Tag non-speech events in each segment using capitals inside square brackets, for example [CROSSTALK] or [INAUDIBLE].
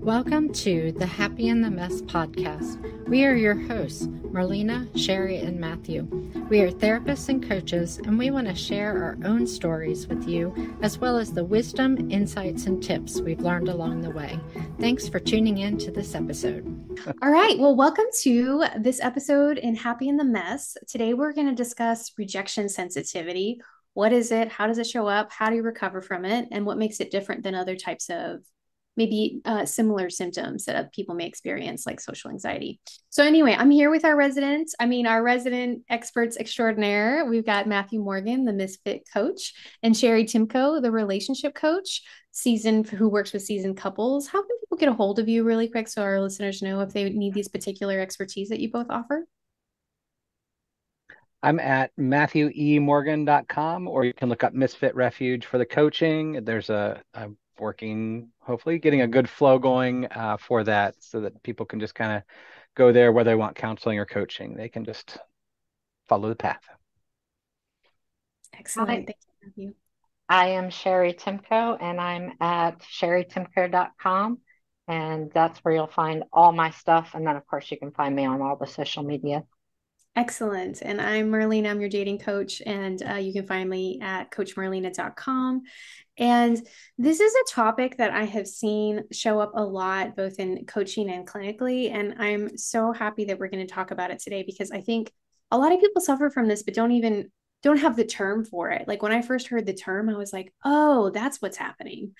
Welcome to the Happy in the Mess podcast. We are your hosts, Marlena, Cheri, and Matthew. We are therapists and coaches, and we want to share our own stories with you, as well as the wisdom, insights, and tips we've learned along the way. Thanks for tuning in to this episode. All right. Well, welcome to this episode in Happy in the Mess. Today, we're going to discuss rejection sensitivity. What is it? How does it show up? How do you recover from it? And what makes it different than other types of maybe uh, similar symptoms that people may experience, like social anxiety. So, anyway, I'm here with our resident, I mean, our resident experts extraordinaire. We've got Matthew Morgan, the Misfit coach, and Cheri Timko, the relationship coach, seasoned who works with seasoned couples. How can people get a hold of you really quick so our listeners know if they need these particular expertise that you both offer? I'm at mattheweMorgan.com, or you can look up Misfit Refuge for the coaching. There's a, a working, hopefully getting a good flow going uh, for that so that people can just kind of go there whether they want counseling or coaching. They can just follow the path. Excellent. Thank you. I am Cheri Timko and I'm at cheritimko.com. And that's where you'll find all my stuff. And then, of course, you can find me on all the social media. Excellent. And I'm Marlena. I'm your dating coach, and uh, you can find me at coachmarlena.com. And this is a topic that I have seen show up a lot, both in coaching and clinically. And I'm so happy that we're going to talk about it today because I think a lot of people suffer from this, but don't even don't have the term for it. Like when I first heard the term, I was like, oh, that's what's happening.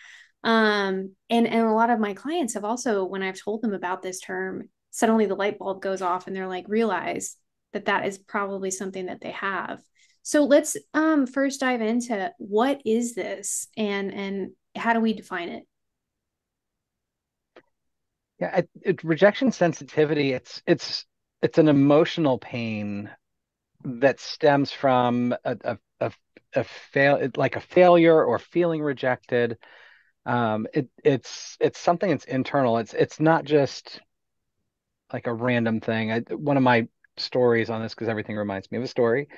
Um, and and a lot of my clients have also, when I've told them about this term, suddenly the light bulb goes off and they're like, realize that that is probably something that they have. So let's um, first dive into what is this and and how do we define it? Yeah, it, it, rejection sensitivity. It's it's it's an emotional pain that stems from a a, a, a fail like a failure or feeling rejected. Um, it it's it's something that's internal. It's it's not just like a random thing. I, one of my stories on this because everything reminds me of a story.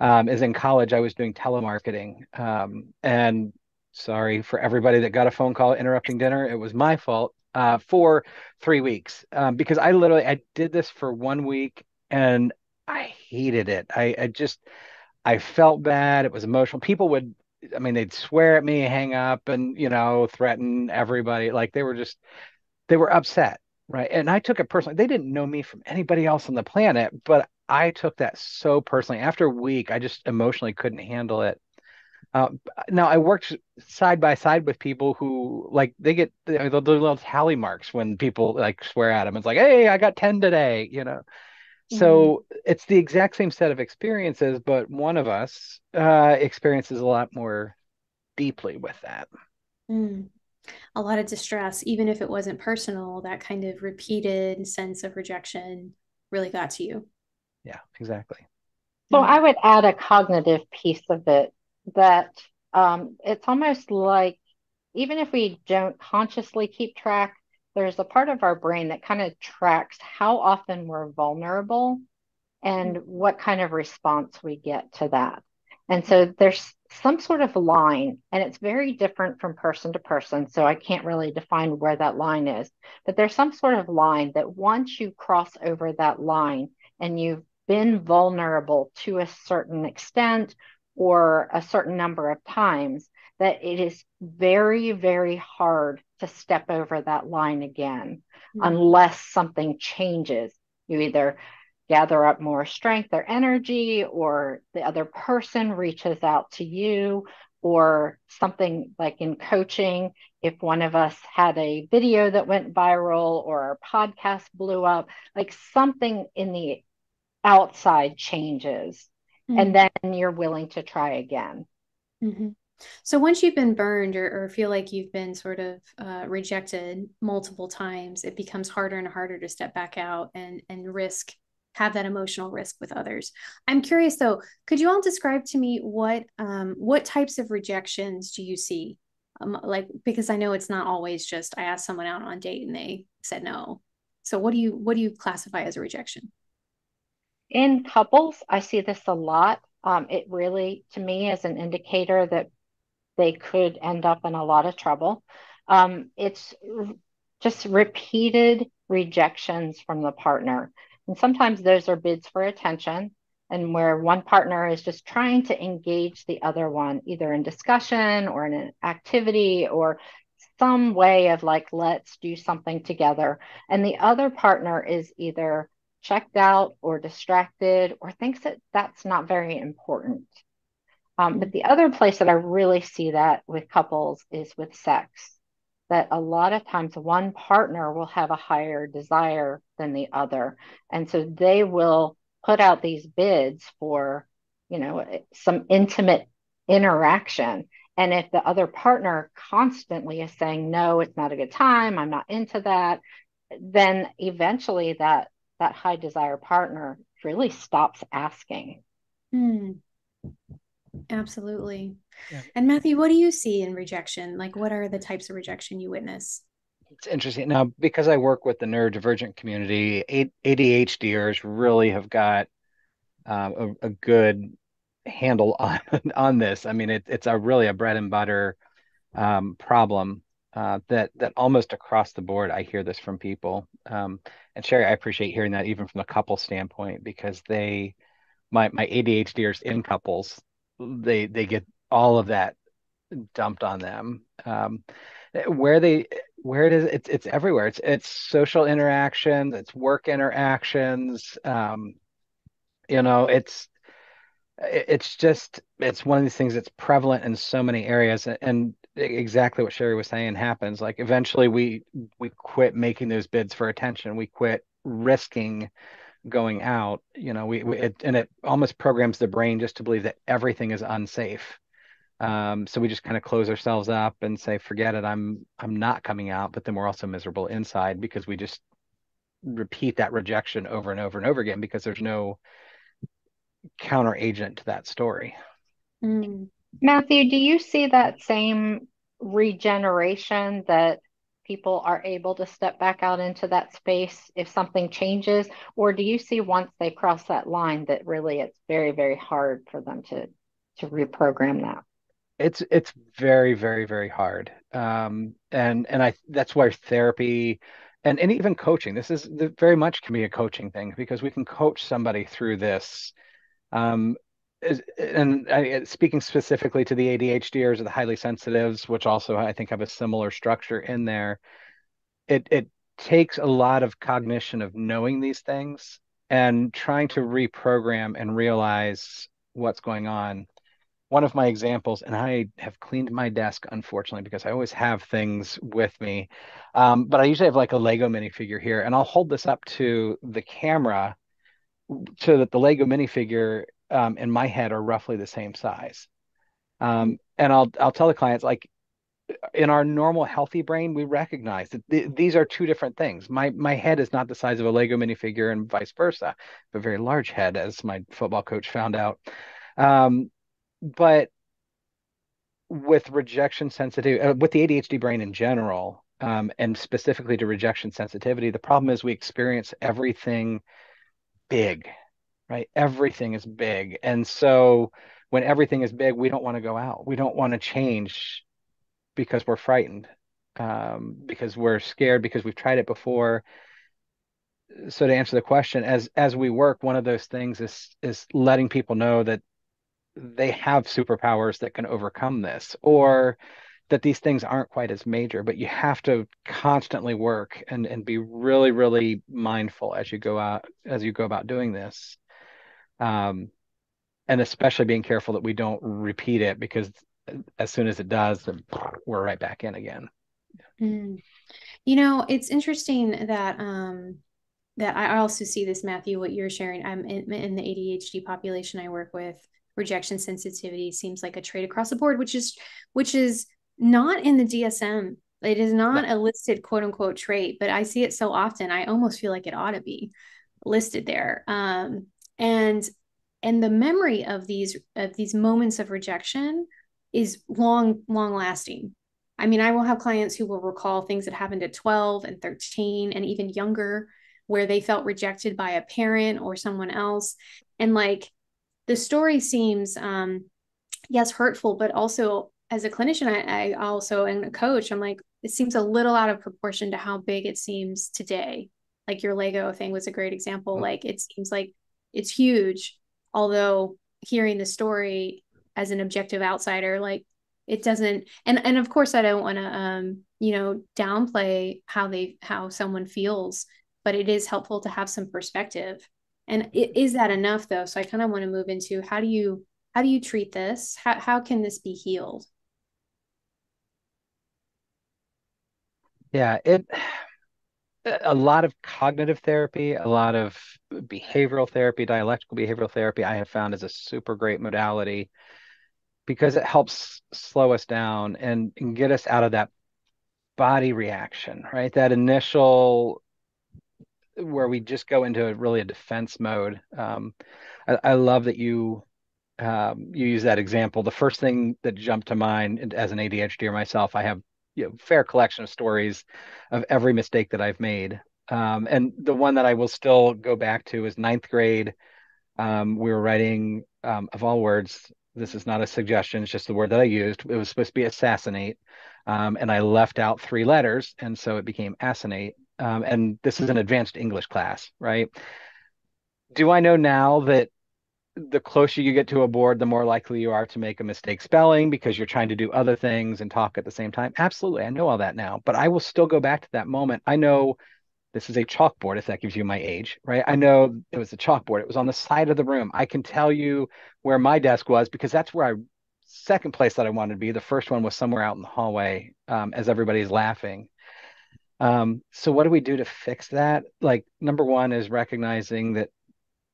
Um, is in college, I was doing telemarketing. Um, and sorry for everybody that got a phone call interrupting dinner. It was my fault uh, for three weeks um, because I literally I did this for one week and I hated it. I, I just I felt bad. It was emotional. People would I mean they'd swear at me, hang up, and you know threaten everybody. Like they were just they were upset Right. And I took it personally. They didn't know me from anybody else on the planet, but I took that so personally. After a week, I just emotionally couldn't handle it. Uh, now I worked side by side with people who like they get the, the little tally marks when people like swear at them. It's like, hey, I got ten today, you know. Mm-hmm. So it's the exact same set of experiences, but one of us uh, experiences a lot more deeply with that. Mm a lot of distress, even if it wasn't personal, that kind of repeated sense of rejection really got to you. Yeah, exactly. So I would add a cognitive piece of it that um, it's almost like even if we don't consciously keep track, there's a part of our brain that kind of tracks how often we're vulnerable and what kind of response we get to that. And so there's some sort of line, and it's very different from person to person. So I can't really define where that line is, but there's some sort of line that once you cross over that line and you've been vulnerable to a certain extent or a certain number of times, that it is very, very hard to step over that line again mm-hmm. unless something changes. You either gather up more strength or energy, or the other person reaches out to you, or something like in coaching, if one of us had a video that went viral or our podcast blew up, like something in the outside changes, mm-hmm. and then you're willing to try again. Mm-hmm. So once you've been burned or, or, feel like you've been sort of uh, rejected multiple times, it becomes harder and harder to step back out and and risk have that emotional risk with others. I'm curious though, could you all describe to me what um, what types of rejections do you see? Um, like because I know it's not always just I asked someone out on a date and they said no. So what do you what do you classify as a rejection? In couples, I see this a lot. Um, it really, to me, is an indicator that they could end up in a lot of trouble. Um, it's just repeated rejections from the partner. And sometimes those are bids for attention and where one partner is just trying to engage the other one, either in discussion or in an activity or some way of like, let's do something together. And the other partner is either checked out or distracted or thinks that that's not very important. Um, but the other place that I really see that with couples is with sex, that a lot of times one partner will have a higher desire than the other. And so they will put out these bids for, you know, some intimate interaction. And if the other partner constantly is saying, no, it's not a good time, I'm not into that, then eventually that that high desire partner really stops asking. Hmm. Absolutely. Yeah. And Matthew, what do you see in rejection? Like, what are the types of rejection you witness? It's interesting. Now, because I work with the neurodivergent community, ADHDers really have got um, a, a, good handle [LAUGHS] on on this. I mean, it, it's a really a bread and butter um, problem uh, that that almost across the board I hear this from people. Um, and Cheri, I appreciate hearing that even from a couple standpoint because they, my my ADHDers in couples, they they get all of that dumped on them. Um, where they where it is it's it's everywhere. It's it's social interactions, it's work interactions. Um, you know, it's it's just it's one of these things that's prevalent in so many areas and exactly what Cheri was saying happens. Like eventually we we quit making those bids for attention. We quit risking going out. You know, we, we it, and it almost programs the brain just to believe that everything is unsafe. Um, so we just kind of close ourselves up and say, forget it. I'm I'm not coming out. But then we're also miserable inside because we just repeat that rejection over and over and over again because there's no counter agent to that story. Mm. Matthew, do you see that same regeneration that people are able to step back out into that space if something changes? Or do you see once they cross that line that really it's very, very hard for them to to reprogram that? It's it's very, very, very hard. Um, and and I that's why therapy and, and even coaching, this is the, very much can be a coaching thing because we can coach somebody through this um, and I, speaking specifically to the ADHDers or the highly sensitives, which also I think have a similar structure in there, it it takes a lot of cognition of knowing these things and trying to reprogram and realize what's going on. One of my examples, and I have cleaned my desk unfortunately because I always have things with me, um, but I usually have like a Lego minifigure here, and I'll hold this up to the camera so that the Lego minifigure um, in my head are roughly the same size. Um, and I'll I'll tell the clients like in our normal healthy brain, we recognize that th- these are two different things. My my head is not the size of a Lego minifigure, and vice versa. A very large head, as my football coach found out. Um, but with rejection sensitivity, uh, with the ADHD brain in general, um, and specifically to rejection sensitivity, the problem is we experience everything big right? Everything is big. And so when everything is big, we don't want to go out. We don't want to change because we're frightened, um, because we're scared, because we've tried it before. So to answer the question, as as we work, one of those things is is letting people know that they have superpowers that can overcome this, or that these things aren't quite as major, but you have to constantly work and and be really, really mindful as you go out as you go about doing this um, and especially being careful that we don't repeat it because as soon as it does, we're right back in again. Mm. You know, it's interesting that um, that I also see this, Matthew, what you're sharing. I'm in, in the ADHD population I work with. Rejection sensitivity seems like a trait across the board, which is which is not in the DSM. It is not a listed quote unquote trait, but I see it so often. I almost feel like it ought to be listed there. Um, and and the memory of these of these moments of rejection is long long lasting i mean i will have clients who will recall things that happened at 12 and 13 and even younger where they felt rejected by a parent or someone else and like the story seems um yes hurtful but also as a clinician i, I also and a coach i'm like it seems a little out of proportion to how big it seems today. Like your Lego thing was a great example. Mm-hmm. Like it seems like it's huge, although hearing the story as an objective outsider, like it doesn't and and of course I don't want to um, you know, downplay how they how someone feels, but it is helpful to have some perspective. And it, is that enough though? So I kind of want to move into how do you how do you treat this? How how can this be healed? Yeah, it a lot of cognitive therapy, a lot of behavioral therapy, dialectical behavioral therapy, I have found is a super great modality because it helps slow us down and, and get us out of that body reaction, right? That initial where we just go into a, really a defense mode. Um, I, I, love that you um, you use that example. The first thing that jumped to mind as an ADHD or myself, I have you know, fair collection of stories of every mistake that I've made. Um, and the one that I will still go back to is ninth grade. Um, we were writing, um, of all words, this is not a suggestion, it's just the word that I used. It was supposed to be assassinate. Um, and I left out three letters. And so it became assassinate. Um, and this is an advanced English class, right? Do I know now that the closer you get to a board, the more likely you are to make a mistake spelling because you're trying to do other things and talk at the same time. Absolutely. I know all that now, but I will still go back to that moment. I know this is a chalkboard, if that gives you my age, right? I know it was a chalkboard. It was on the side of the room. I can tell you where my desk was because that's where I, second place that I wanted to be. The first one was somewhere out in the hallway um, as everybody's laughing. Um, so, what do we do to fix that? Like, number one is recognizing that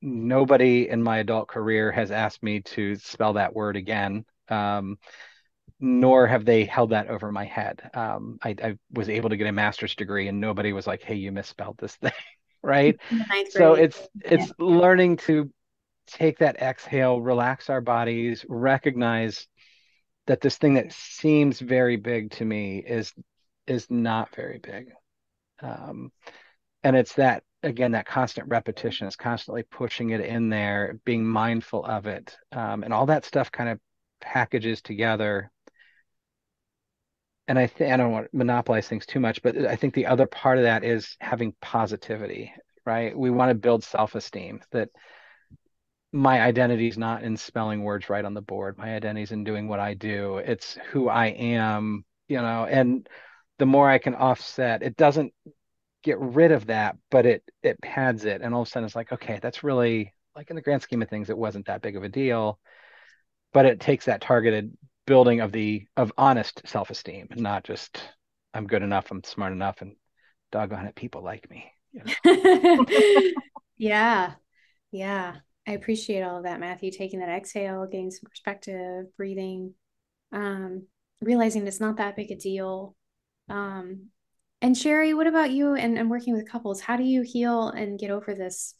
nobody in my adult career has asked me to spell that word again. Um, nor have they held that over my head. Um, I, I, was able to get a master's degree, and nobody was like, "Hey, you misspelled this thing," [LAUGHS] right? So it's it's yeah. learning to take that exhale, relax our bodies, recognize that this thing that seems very big to me is is not very big, um, and it's that again that constant repetition is constantly pushing it in there being mindful of it um, and all that stuff kind of packages together. And i i don't want to monopolize things too much but i think the other part of that is having positivity right? We want to build self-esteem that my identity is not in spelling words right on the board. My identity is in doing what i do. It's who i am you know and the more i can offset it doesn't get rid of that, but it it pads it, and all of a sudden it's like, okay, that's really like in the grand scheme of things, it wasn't that big of a deal, but it takes that targeted building of the of honest self esteem, not just I'm good enough, I'm smart enough, and doggone it, people like me. [LAUGHS] Yeah, yeah. I appreciate all of that, Matthew. Taking that exhale, getting some perspective, breathing, um, realizing it's not that big a deal. Um, and Cheri, what about you and, and working with couples? How do you heal and get over this?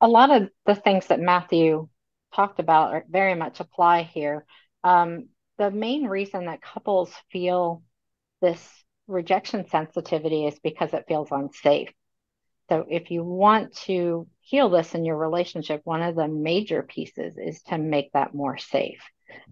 A lot of the things that Matthew talked about are very much apply here. Um, the main reason that couples feel this rejection sensitivity is because it feels unsafe. So, if you want to heal this in your relationship, one of the major pieces is to make that more safe.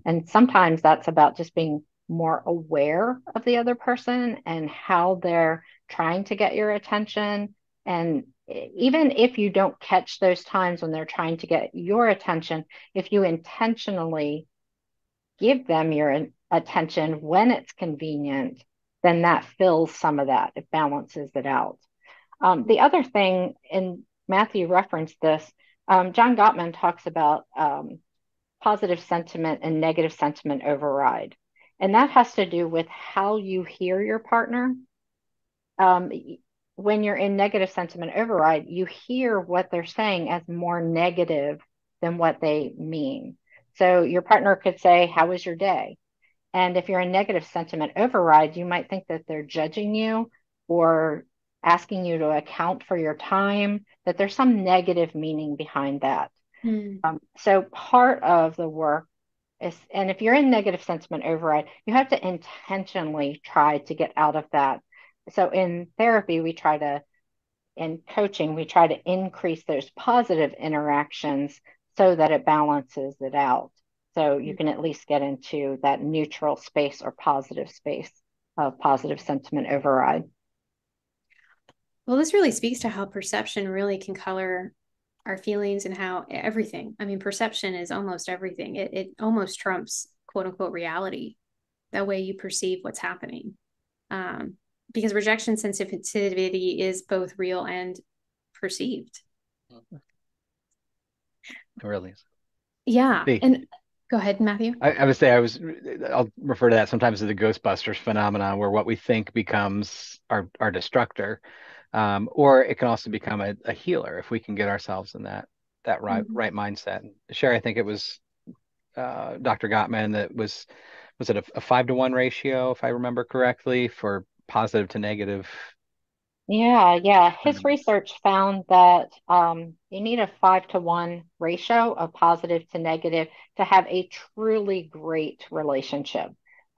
And sometimes that's about just being more aware of the other person and how they're trying to get your attention. And even if you don't catch those times when they're trying to get your attention, if you intentionally give them your attention when it's convenient, then that fills some of that. It balances it out. Um, the other thing, and Matthew referenced this, um, John Gottman talks about um, positive sentiment and negative sentiment override. And that has to do with how you hear your partner. Um, when you're in negative sentiment override, you hear what they're saying as more negative than what they mean. So your partner could say, How was your day? And if you're in negative sentiment override, you might think that they're judging you or asking you to account for your time, that there's some negative meaning behind that. Mm. Um, so part of the work and if you're in negative sentiment override, you have to intentionally try to get out of that. So in therapy, we try to, in coaching, we try to increase those positive interactions so that it balances it out. So you can at least get into that neutral space or positive space of positive sentiment override. Well, this really speaks to how perception really can color our feelings and how everything. I mean, perception is almost everything. It it almost trumps quote unquote reality. That way you perceive what's happening. Um, because rejection sensitivity is both real and perceived. It really is. Yeah. And go ahead, Matthew. I, I would say I was I'll refer to that sometimes as the Ghostbusters phenomenon where what we think becomes our our destructor. Um, or it can also become a, a, healer if we can get ourselves in that that right mm-hmm. right mindset. Cheri, I think it was uh, Dr. Gottman that was was it a, a, five to one ratio if I remember correctly for positive to negative. Yeah, yeah. His um, research found that um, you need a five to one ratio of positive to negative to have a truly great relationship.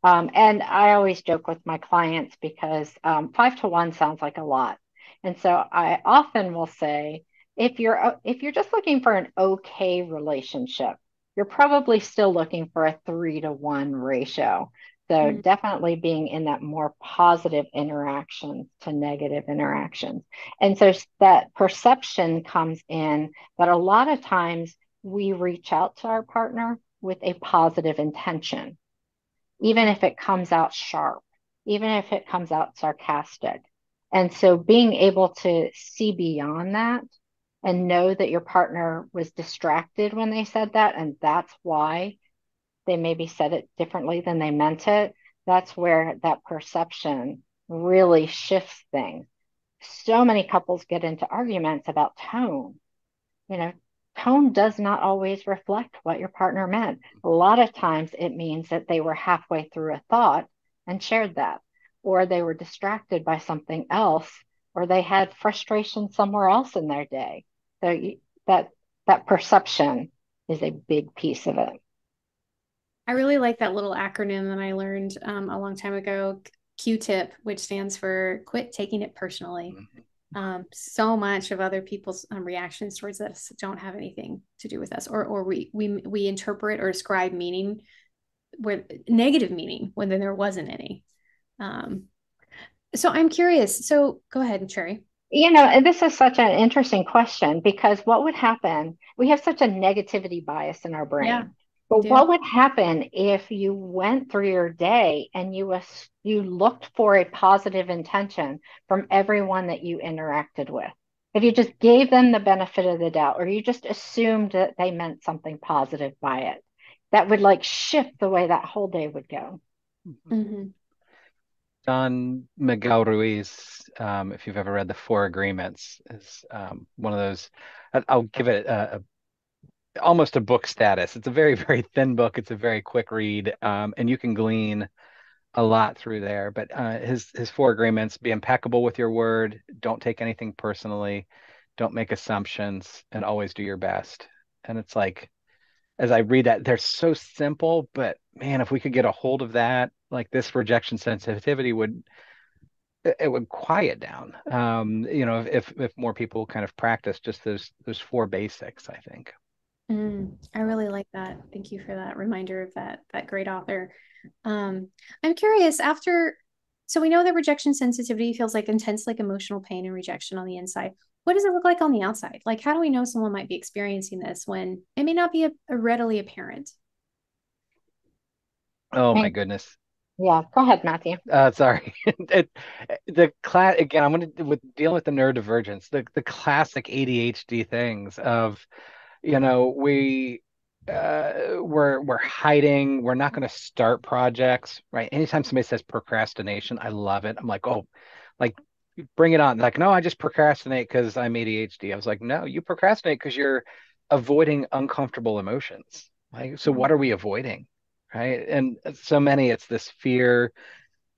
Um, and I always joke with my clients because um, five to one sounds like a lot. And so I often will say, if you're if you're just looking for an okay relationship, you're probably still looking for a three to one ratio. So mm-hmm. definitely being in that more positive interaction to negative interactions. And so that perception comes in that a lot of times we reach out to our partner with a positive intention, even if it comes out sharp, even if it comes out sarcastic. And so being able to see beyond that and know that your partner was distracted when they said that, and that's why they maybe said it differently than they meant it, that's where that perception really shifts things. So many couples get into arguments about tone. You know, tone does not always reflect what your partner meant. A lot of times it means that they were halfway through a thought and shared that or they were distracted by something else, or they had frustration somewhere else in their day. So that that perception is a big piece of it. I really like that little acronym that I learned um, a long time ago, Q-tip, which stands for "Quit taking it personally." Mm-hmm. Um, so much of other people's um, reactions towards us don't have anything to do with us, or or we we we interpret or ascribe meaning where negative meaning when there wasn't any. Um, so I'm curious. So go ahead, Cheri. You know, this is such an interesting question because what would happen? We have such a negativity bias in our brain. Yeah, but what would happen if you went through your day and you was you looked for a positive intention from everyone that you interacted with? If you just gave them the benefit of the doubt, or you just assumed that they meant something positive by it, that would like shift the way that whole day would go. Mm-hmm. Don Miguel Ruiz, um, if you've ever read the Four Agreements, is um, one of those. I'll give it a, a, almost a book status. It's a very [LAUGHS] very thin book. It's a very quick read, um, and you can glean a lot through there. But uh, his his Four Agreements: be impeccable with your word, don't take anything personally, don't make assumptions, and always do your best. And it's like, as I read that, they're so simple, but man, if we could get a hold of that like this rejection sensitivity would it would quiet down. Um you know if if more people kind of practice just those those four basics i think. Mm, i really like that. Thank you for that reminder of that that great author. Um i'm curious after so we know that rejection sensitivity feels like intense like emotional pain and rejection on the inside. What does it look like on the outside? Like how do we know someone might be experiencing this when it may not be a, a readily apparent? Oh my goodness yeah, go ahead, Matthew. Uh, sorry. [LAUGHS] it, the class again. I'm going to with dealing with the neurodivergence, the the classic ADHD things of, you know, we uh, we're we're hiding. We're not going to start projects, right? Anytime somebody says procrastination, I love it. I'm like, oh, like bring it on. Like, no, I just procrastinate because I'm ADHD. I was like, no, you procrastinate because you're avoiding uncomfortable emotions. Like, so what are we avoiding? Right? And so many, it's this fear.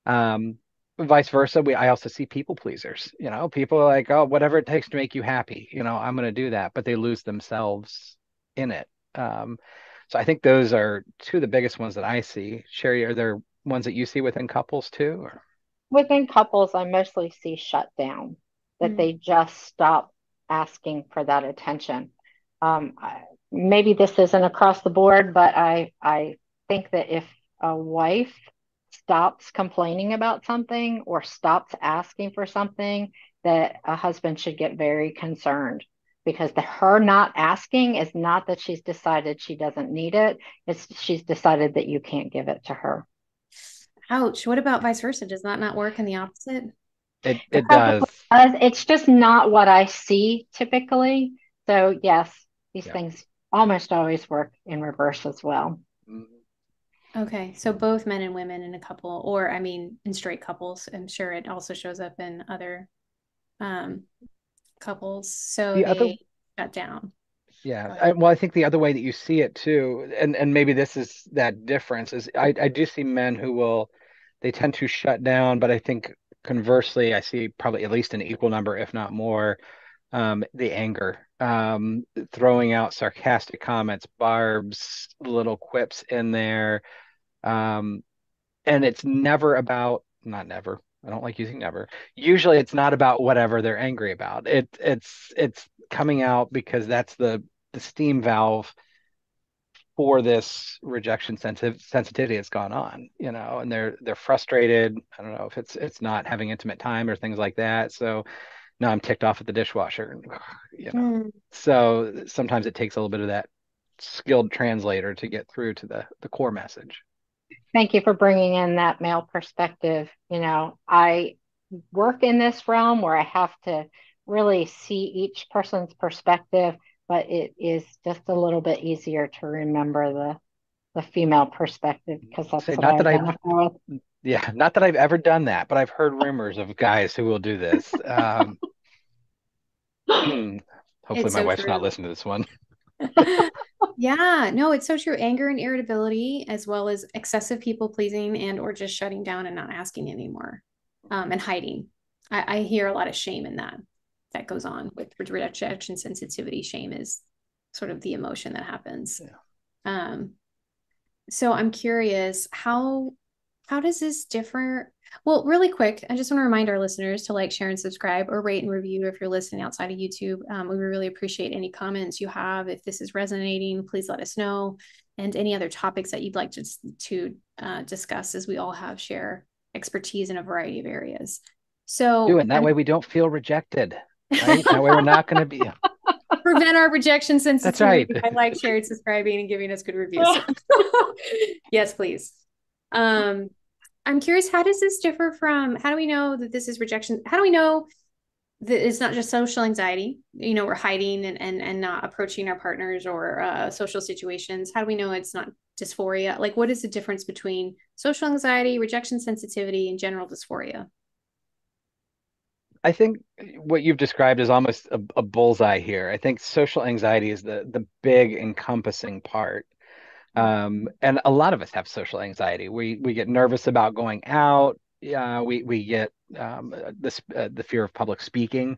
Um, vice versa, we I also see people pleasers. You know, people are like, oh, whatever it takes to make you happy. You know, I'm going to do that, but they lose themselves in it. Um, so I think those are two of the biggest ones that I see. Cheri, are there ones that you see within couples too? Or? Within couples, I mostly see shut down, that mm-hmm. they just stop asking for that attention. Um, I, maybe this isn't across the board, but I I think that if a wife stops complaining about something or stops asking for something, that a husband should get very concerned. Because the her not asking is not that she's decided she doesn't need it it's she's decided that you can't give it to her. Ouch what about vice versa? Does that not work in the opposite? It, it does. it's just not what i see typically. So yes these yeah. things almost always work in reverse as well. Okay so both men and women in a couple or i mean in straight couples i'm sure it also shows up in other um couples so the they other, shut down. Yeah I, well i think the other way that you see it too and and maybe this is that difference is i i do see men who will they tend to shut down but i think conversely i see probably at least an equal number if not more um, the anger um, throwing out sarcastic comments barbs little quips in there um, and it's never about not never I don't like using never. Usually it's not about whatever they're angry about. It it's it's coming out because that's the the steam valve for this rejection sensitive sensitivity that's gone on, you know, and they're they're frustrated. I don't know if it's it's not having intimate time or things like that. So now I'm ticked off at the dishwasher, [SIGHS] you know. Mm. So sometimes it takes a little bit of that skilled translator to get through to the the core message. Thank you for bringing in that male perspective. You know, I work in this realm where I have to really see each person's perspective, but it is just a little bit easier to remember the the female perspective because that's Say, not that I've with. yeah, not that I've ever done that, but I've heard rumors of guys who will do this. Um, [CLEARS THROAT] hopefully, it's my so wife's true. not listening to this one. [LAUGHS] yeah no it's so true anger and irritability as well as excessive people pleasing and or just shutting down and not asking anymore um, and hiding I, I hear a lot of shame in that that goes on with rejection sensitivity shame is sort of the emotion that happens yeah. um so i'm curious how how does this differ well, really quick, I just want to remind our listeners to like, share, and subscribe or rate and review if you're listening outside of YouTube. Um, we really appreciate any comments you have. If this is resonating, please let us know. And any other topics that you'd like to, to uh, discuss, as we all have share expertise in a variety of areas. So, do it. That way we don't feel rejected. Right? that way we're not going to be. [LAUGHS] Prevent our rejection sensitivity That's right. I like, sharing, subscribing, and giving us good reviews. [LAUGHS] [LAUGHS] yes, please. Um, I'm curious, how does this differ from how do we know that this is rejection? How do we know that it's not just social anxiety? You know, we're hiding and and, and not approaching our partners or uh, social situations. How do we know it's not dysphoria? Like, what is the difference between social anxiety, rejection sensitivity, and general dysphoria? I think what you've described is almost a, a bullseye here. I think social anxiety is the the big encompassing part um, and a lot of us have social anxiety. We we get nervous about going out. Yeah, we we get um, this uh, the fear of public speaking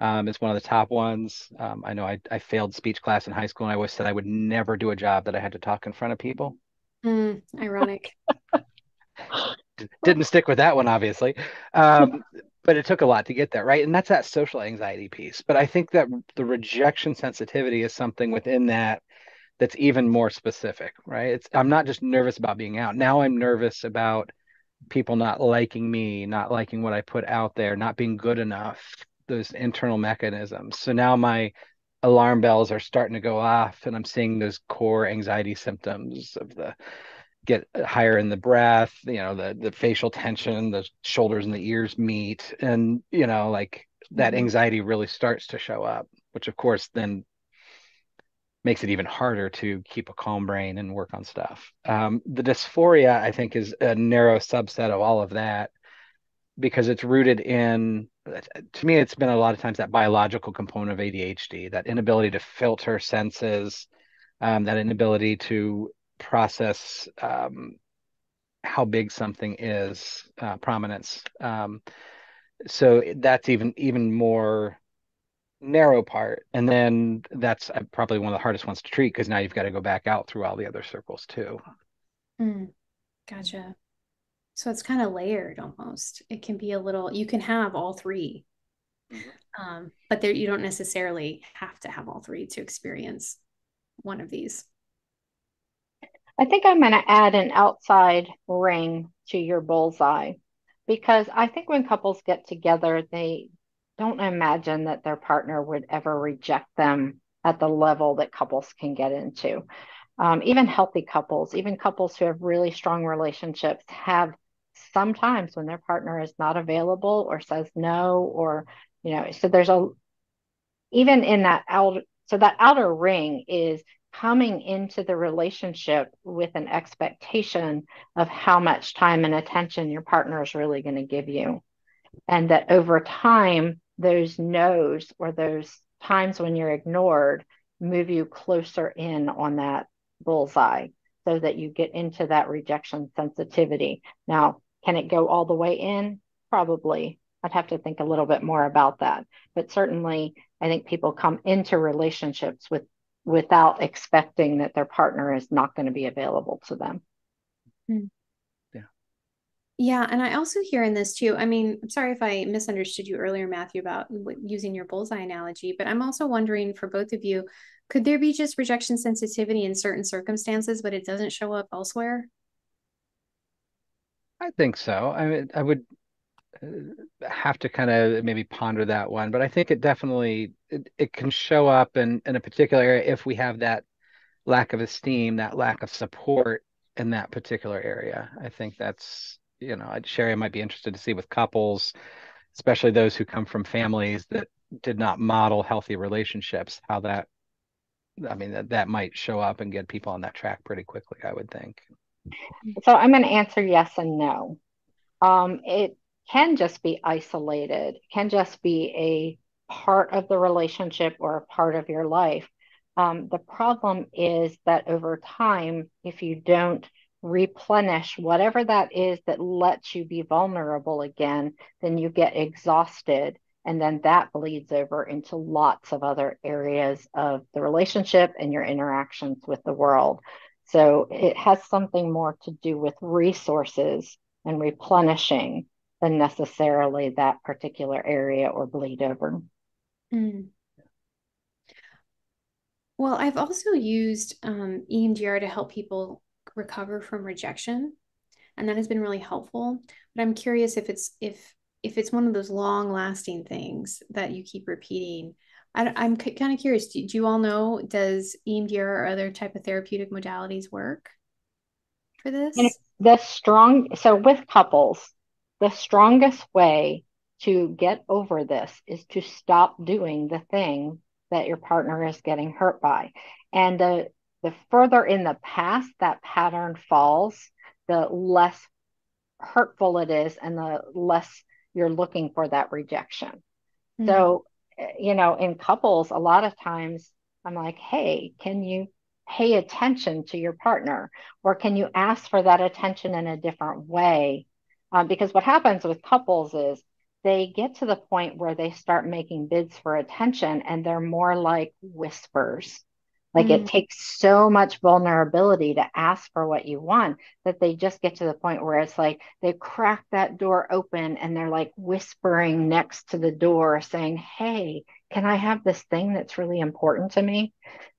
um, is one of the top ones. Um, I know I, I failed speech class in high school, and I always said I would never do a job that I had to talk in front of people. Mm, ironic. [LAUGHS] Didn't stick with that one, obviously, um, but it took a lot to get there, right? And that's that social anxiety piece. But I think that the rejection sensitivity is something within that that's even more specific, right? It's I'm not just nervous about being out. Now I'm nervous about people not liking me, not liking what I put out there, not being good enough, those internal mechanisms. So now my alarm bells are starting to go off and I'm seeing those core anxiety symptoms of the get higher in the breath, you know, the the facial tension, the shoulders and the ears meet and you know like that mm-hmm. anxiety really starts to show up, which of course then makes it even harder to keep a calm brain and work on stuff. Um, the dysphoria, I think, is a narrow subset of all of that because it's rooted in, to me, it's been a lot of times that biological component of ADHD, that inability to filter senses, um, that inability to process um, how big something is, uh, prominence. Um, so that's even even more narrow part and then that's uh, probably one of the hardest ones to treat because now you've got to go back out through all the other circles too. Mm, gotcha. So it's kind of layered almost. It can be a little you can have all 3 mm-hmm. um, but there you don't necessarily have to have all three to experience one of these. I think I'm going to add an outside ring to your bullseye because I think when couples get together, they don't imagine that their partner would ever reject them at the level that couples can get into. Um, even healthy couples, even couples who have really strong relationships, have sometimes when their partner is not available or says no, or, you know, so there's a, even in that outer, so that outer ring is coming into the relationship with an expectation of how much time and attention your partner is really going to give you. And that over time, those no's or those times when you're ignored move you closer in on that bullseye so that you get into that rejection sensitivity. Now, can it go all the way in? Probably. I'd have to think a little bit more about that. But certainly, I think people come into relationships with without expecting that their partner is not going to be available to them. Hmm. Yeah. Yeah. And I also hear in this too. I mean, I'm sorry if I misunderstood you earlier, Matthew, about using your bullseye analogy, but I'm also wondering for both of you, could there be just rejection sensitivity in certain circumstances, but it doesn't show up elsewhere? I think so. I mean, I would uh, have to kind of maybe ponder that one, but I think it definitely it, it can show up in in a particular area if we have that lack of esteem, that lack of support in that particular area. I think that's you know, Cheri I might be interested to see with couples, especially those who come from families that did not model healthy relationships, how that I mean that that might show up and get people on that track pretty quickly, I would think. So I'm going to answer yes and no. Um, it can just be isolated, can just be a part of the relationship or a part of your life. Um, the problem is that over time, if you don't replenish whatever that is that lets you be vulnerable again, then you get exhausted. And then that bleeds over into lots of other areas of the relationship and your interactions with the world. So it has something more to do with resources and replenishing than necessarily that particular area or bleed over. Mm. Well, I've also used um, EMDR to help people recover from rejection, and that has been really helpful. But I'm curious if it's if if it's one of those long lasting things that you keep repeating I, am kind of curious. Do, do, you all know does EMDR or other type of therapeutic modalities work for this? And the strong so with couples, the strongest way to get over this is to stop doing the thing that your partner is getting hurt by, and the the further in the past that pattern falls, the less hurtful it is, and the less you're looking for that rejection. Mm-hmm. So you know, in couples, a lot of times I'm like, hey, can you pay attention to your partner? Or can you ask for that attention in a different way? Um, because what happens with couples is they get to the point where they start making bids for attention and they're more like whispers. Like mm. it takes so much vulnerability to ask for what you want that they just get to the point where it's like they crack that door open and they're like whispering next to the door saying, Hey, can I have this thing that's really important to me?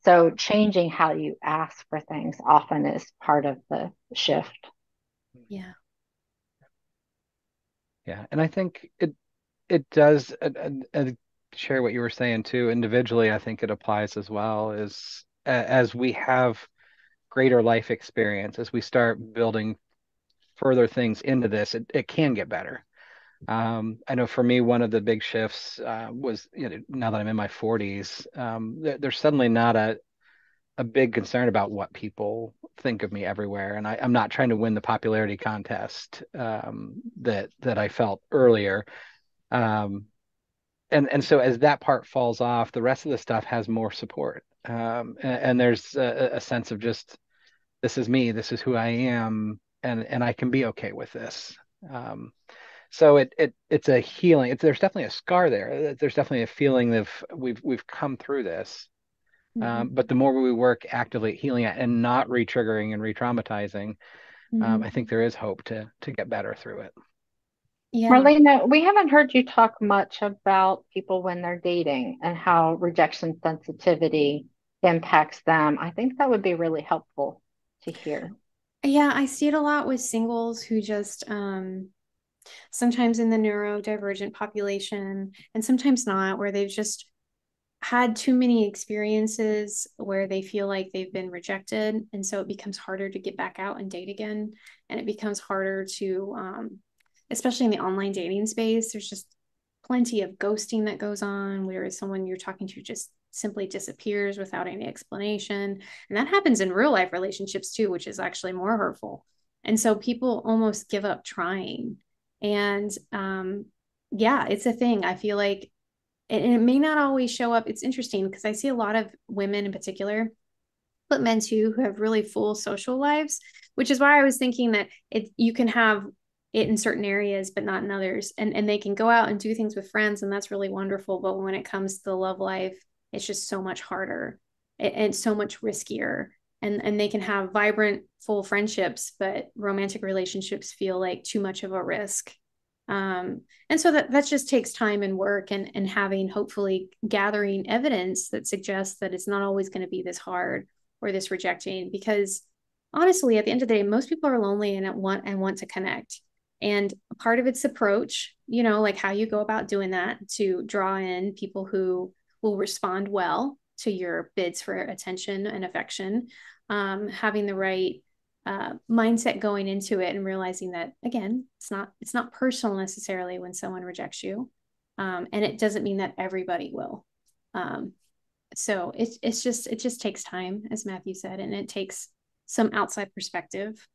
So changing how you ask for things often is part of the shift. Yeah. Yeah. And I think it, it does share what you were saying too individually i think it applies as well is as we have greater life experience, as we start building further things into this, it, it can get better. Um, I know for me, one of the big shifts uh, was, you know, now that I'm in my 40s, um, there, there's suddenly not a a big concern about what people think of me everywhere, and I, am not trying to win the popularity contest um, that that I felt earlier. Um, and and so as that part falls off, the rest of the stuff has more support um, and, and, there's a, a, sense of just this is me, this is who I am, and and I can be okay with this. Um, so it it it's a healing. It's, there's definitely a scar there. There's definitely a feeling of we've we've come through this. Um, mm-hmm. Um, but the more we work actively at healing it and not re-triggering and re-traumatizing, um, mm-hmm. um, I think there is hope to to get better through it. Yeah. Marlena, we haven't heard you talk much about people when they're dating and how rejection sensitivity impacts them. I think that would be really helpful. to hear. Yeah, I see it a lot with singles who just um sometimes in the neurodivergent population and sometimes not, where they've just had too many experiences where they feel like they've been rejected. And so it becomes harder to get back out and date again. And it becomes harder to, um, especially in the online dating space, there's just plenty of ghosting that goes on, where someone you're talking to just simply disappears without any explanation. And that happens in real life relationships too, which is actually more hurtful. And so people almost give up trying and um, yeah, it's a thing. I feel like, and it may not always show up. It's interesting because I see a lot of women in particular, but men too, who have really full social lives, which is why I was thinking that it you can have it in certain areas but not in others. And and they can go out and do things with friends and that's really wonderful. But when it comes to the love life it's just so much harder and so much riskier. And and they can have vibrant full friendships but romantic relationships feel like too much of a risk. Um, and so that that just takes time and work and and having hopefully gathering evidence that suggests that it's not always going to be this hard or this rejecting. Because honestly at the end of the day most people are lonely and want and want to connect and part of its approach you know like how you go about doing that to draw in people who will respond well to your bids for attention and affection. Um, having the right uh, mindset going into it and realizing that again it's not it's not personal necessarily when someone rejects you. Um, and it doesn't mean that everybody will. Um, so it's it's just it just takes time as matthew said and it takes some outside perspective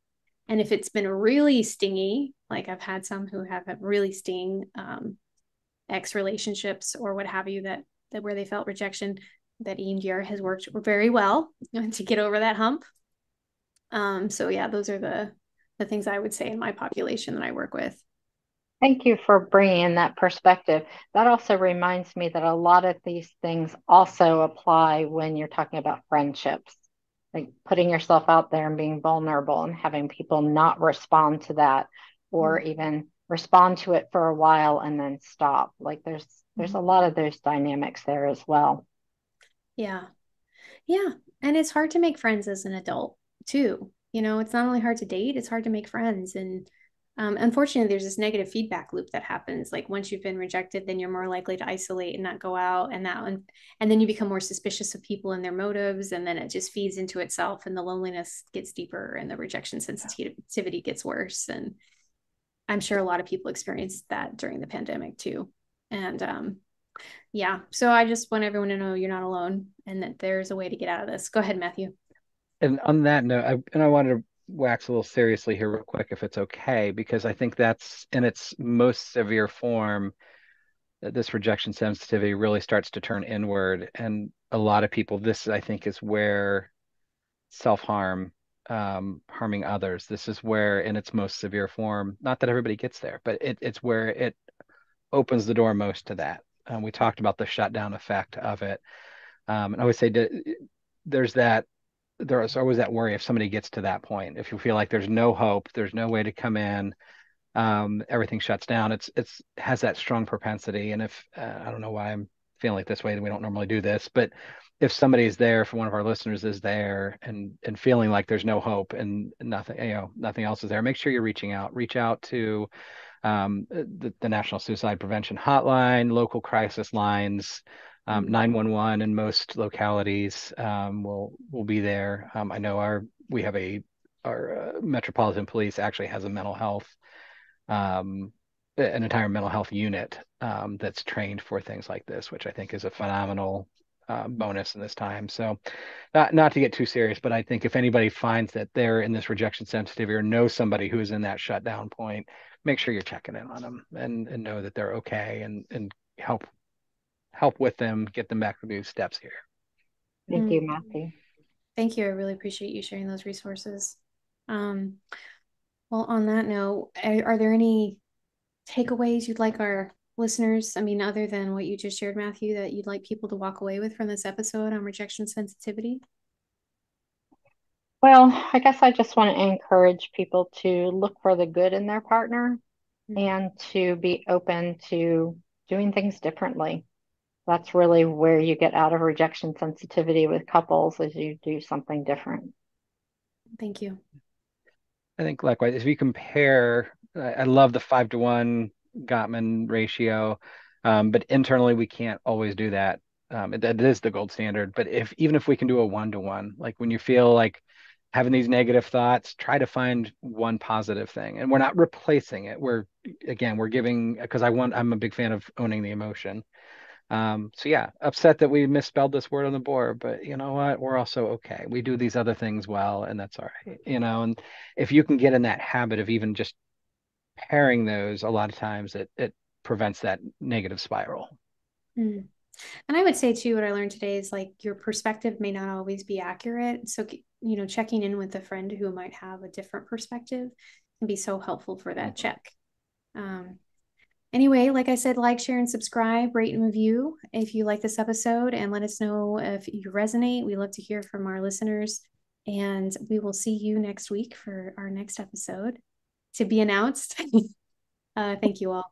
and if it's been really stingy like i've had some who have really sting um, ex relationships or what have you that that where they felt rejection that EMDR has worked very well [LAUGHS] to get over that hump. Um, so yeah, those are the the things I would say in my population that I work with. Thank you for bringing in that perspective. That also reminds me that a lot of these things also apply when you're talking about friendships, like putting yourself out there and being vulnerable and having people not respond to that or mm-hmm. even respond to it for a while and then stop. Like there's there's mm-hmm. a lot of those dynamics there as well. Yeah. Yeah. And it's hard to make friends as an adult too. You know, it's not only hard to date, it's hard to make friends. And um, unfortunately, there's this negative feedback loop that happens. Like once you've been rejected, then you're more likely to isolate and not go out, and that one, and then you become more suspicious of people and their motives, and then it just feeds into itself, and the loneliness gets deeper, and the rejection sensitivity gets worse. And I'm sure a lot of people experienced that during the pandemic too. And um, yeah. So I just want everyone to know you're not alone and that there's a way to get out of this. Go ahead, Matthew. And on that note, I, and I wanted to wax a little seriously here, real quick, if it's okay, because I think that's in its most severe form that this rejection sensitivity really starts to turn inward. And a lot of people, this I think is where self harm, um, harming others, this is where in its most severe form, not that everybody gets there, but it, it's where it opens the door most to that. Um, we talked about the shutdown effect of it. Um, and I always say there's that there's always that worry if somebody gets to that point. If you feel like there's no hope, there's no way to come in, um, everything shuts down. It's it's has that strong propensity. And if uh, I don't know why I'm feeling like this way, we don't normally do this, but if somebody's there, if one of our listeners is there and and feeling like there's no hope and nothing, you know, nothing else is there, make sure you're reaching out. Reach out to um, the, the, National Suicide Prevention Hotline, local crisis lines, um, 911 in most localities um, will will be there. Um, I know our we have a our uh, Metropolitan Police actually has a mental health um, an entire mental health unit um, that's trained for things like this, which I think is a phenomenal uh, bonus in this time. So, not not to get too serious, but I think if anybody finds that they're in this rejection sensitivity or knows somebody who is in that shutdown point, make sure you're checking in on them and, and know that they're okay and, and help help with them, get them back to new steps here. Thank you, Matthew. Thank you. I really appreciate you sharing those resources. Um, well, on that note, are, are there any takeaways you'd like our listeners, I mean, other than what you just shared, Matthew, that you'd like people to walk away with from this episode on rejection sensitivity? Well, I guess I just want to encourage people to look for the good in their partner mm-hmm. and to be open to doing things differently. That's really where you get out of rejection sensitivity with couples as you do something different. Thank you. I think likewise, if we compare, I love the five to one Gottman ratio, um, but internally we can't always do that. Um, it, it is the gold standard. But if even if we can do a one to one, like when you feel like having these negative thoughts, try to find one positive thing, and we're not replacing it. We're again, we're giving because I want. I'm a big fan of owning the emotion. Um, so yeah, upset that we misspelled this word on the board, but you know what? We're also okay. We do these other things well, and that's all right. You know, and if you can get in that habit of even just pairing those, a lot of times it it prevents that negative spiral. Mm. And I would say too, what I learned today is like your perspective may not always be accurate. So you know, checking in with a friend who might have a different perspective can be so helpful for that mm-hmm. check. Um, Anyway, like I said, like, share, and subscribe, rate and review if you like this episode, and let us know if you resonate. We love to hear from our listeners. And we will see you next week for our next episode to be announced. [LAUGHS] uh, thank you all.